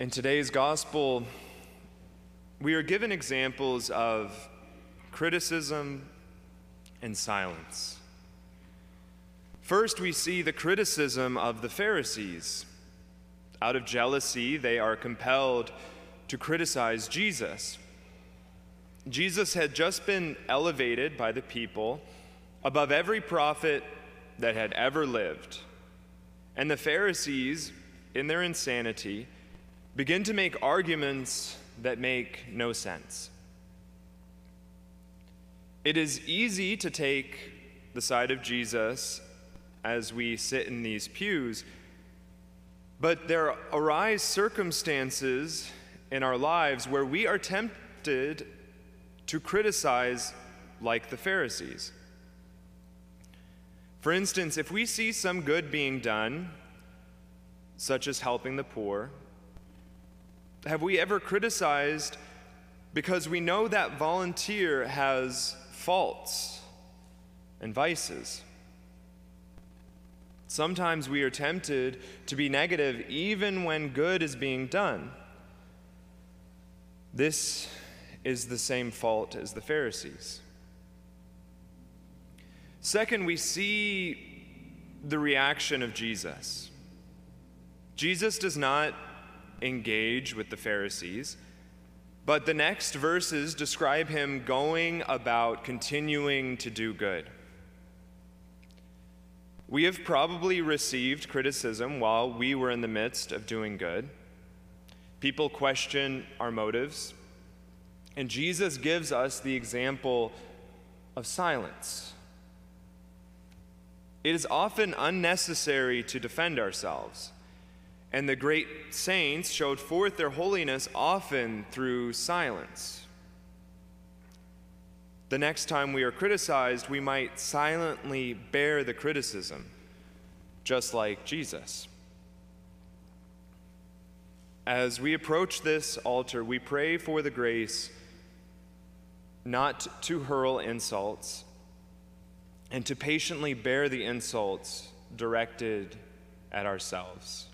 In today's gospel, we are given examples of criticism and silence. First, we see the criticism of the Pharisees. Out of jealousy, they are compelled to criticize Jesus. Jesus had just been elevated by the people above every prophet that had ever lived. And the Pharisees, in their insanity, begin to make arguments that make no sense. It is easy to take the side of Jesus as we sit in these pews, but there arise circumstances in our lives where we are tempted to criticize like the Pharisees. For instance, if we see some good being done, such as helping the poor, have we ever criticized because we know that volunteer has faults and vices? Sometimes we are tempted to be negative even when good is being done. This is the same fault as the Pharisees. Second, we see the reaction of Jesus. Jesus does not engage with the Pharisees, but the next verses describe him going about continuing to do good. We have probably received criticism while we were in the midst of doing good. People question our motives, and Jesus gives us the example of silence. It is often unnecessary to defend ourselves. And the great saints showed forth their holiness often through silence. The next time we are criticized, we might silently bear the criticism, just like Jesus. As we approach this altar, we pray for the grace not to hurl insults and to patiently bear the insults directed at ourselves.